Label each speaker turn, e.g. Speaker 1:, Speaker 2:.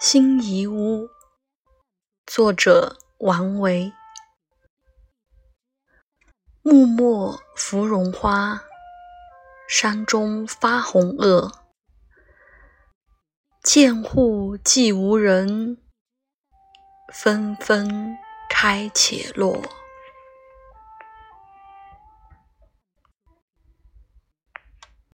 Speaker 1: 辛夷屋，作者王维。木末芙蓉花，山中发红萼。见户寂无人，纷纷开且落。